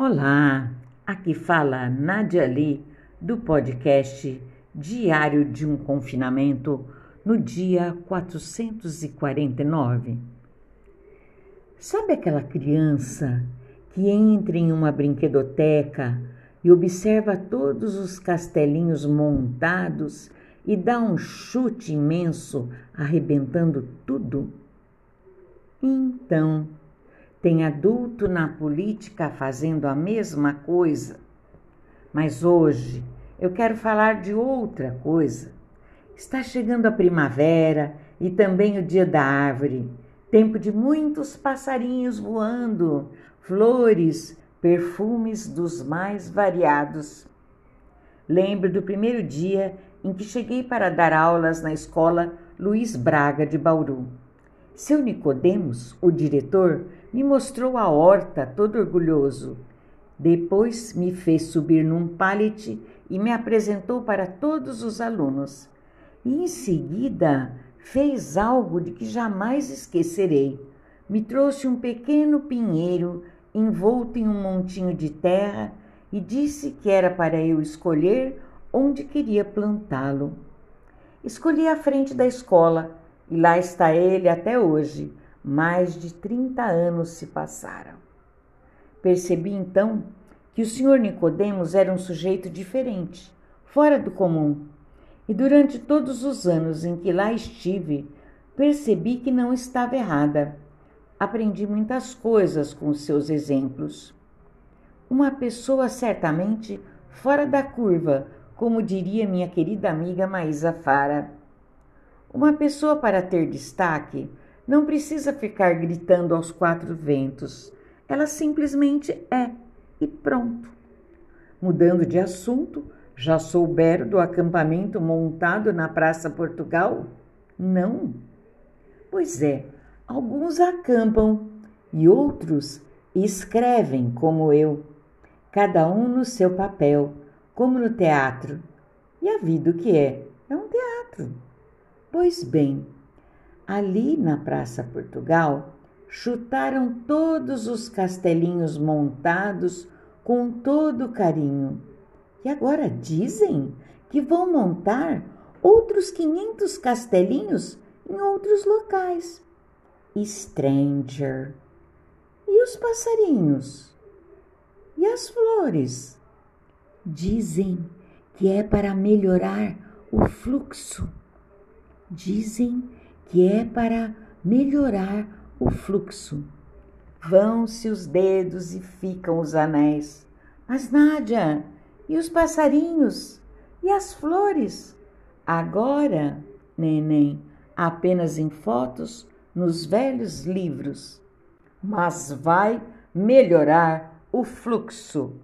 Olá, aqui fala Nadia Lee do podcast Diário de um Confinamento no dia 449. Sabe aquela criança que entra em uma brinquedoteca e observa todos os castelinhos montados e dá um chute imenso, arrebentando tudo? Então, tem adulto na política fazendo a mesma coisa. Mas hoje eu quero falar de outra coisa. Está chegando a primavera e também o dia da árvore, tempo de muitos passarinhos voando, flores, perfumes dos mais variados. Lembro do primeiro dia em que cheguei para dar aulas na escola Luiz Braga de Bauru. Seu Nicodemos, o diretor, me mostrou a horta todo orgulhoso. Depois me fez subir num pallet e me apresentou para todos os alunos. E em seguida fez algo de que jamais esquecerei. Me trouxe um pequeno pinheiro envolto em um montinho de terra e disse que era para eu escolher onde queria plantá-lo. Escolhi a frente da escola e lá está ele até hoje. Mais de 30 anos se passaram. Percebi então que o senhor Nicodemos era um sujeito diferente, fora do comum. E durante todos os anos em que lá estive, percebi que não estava errada. Aprendi muitas coisas com seus exemplos. Uma pessoa certamente fora da curva, como diria minha querida amiga Maísa Fara. Uma pessoa, para ter destaque, não precisa ficar gritando aos quatro ventos. Ela simplesmente é e pronto. Mudando de assunto, já souberam do acampamento montado na Praça Portugal? Não. Pois é, alguns acampam e outros escrevem, como eu, cada um no seu papel, como no teatro. E a vida o que é? É um teatro. Pois bem, ali na Praça Portugal, chutaram todos os castelinhos montados com todo carinho. E agora dizem que vão montar outros 500 castelinhos em outros locais. Stranger. E os passarinhos? E as flores? Dizem que é para melhorar o fluxo dizem que é para melhorar o fluxo. Vão-se os dedos e ficam os anéis. Mas, Nádia, e os passarinhos? E as flores? Agora, neném, apenas em fotos nos velhos livros. Mas vai melhorar o fluxo.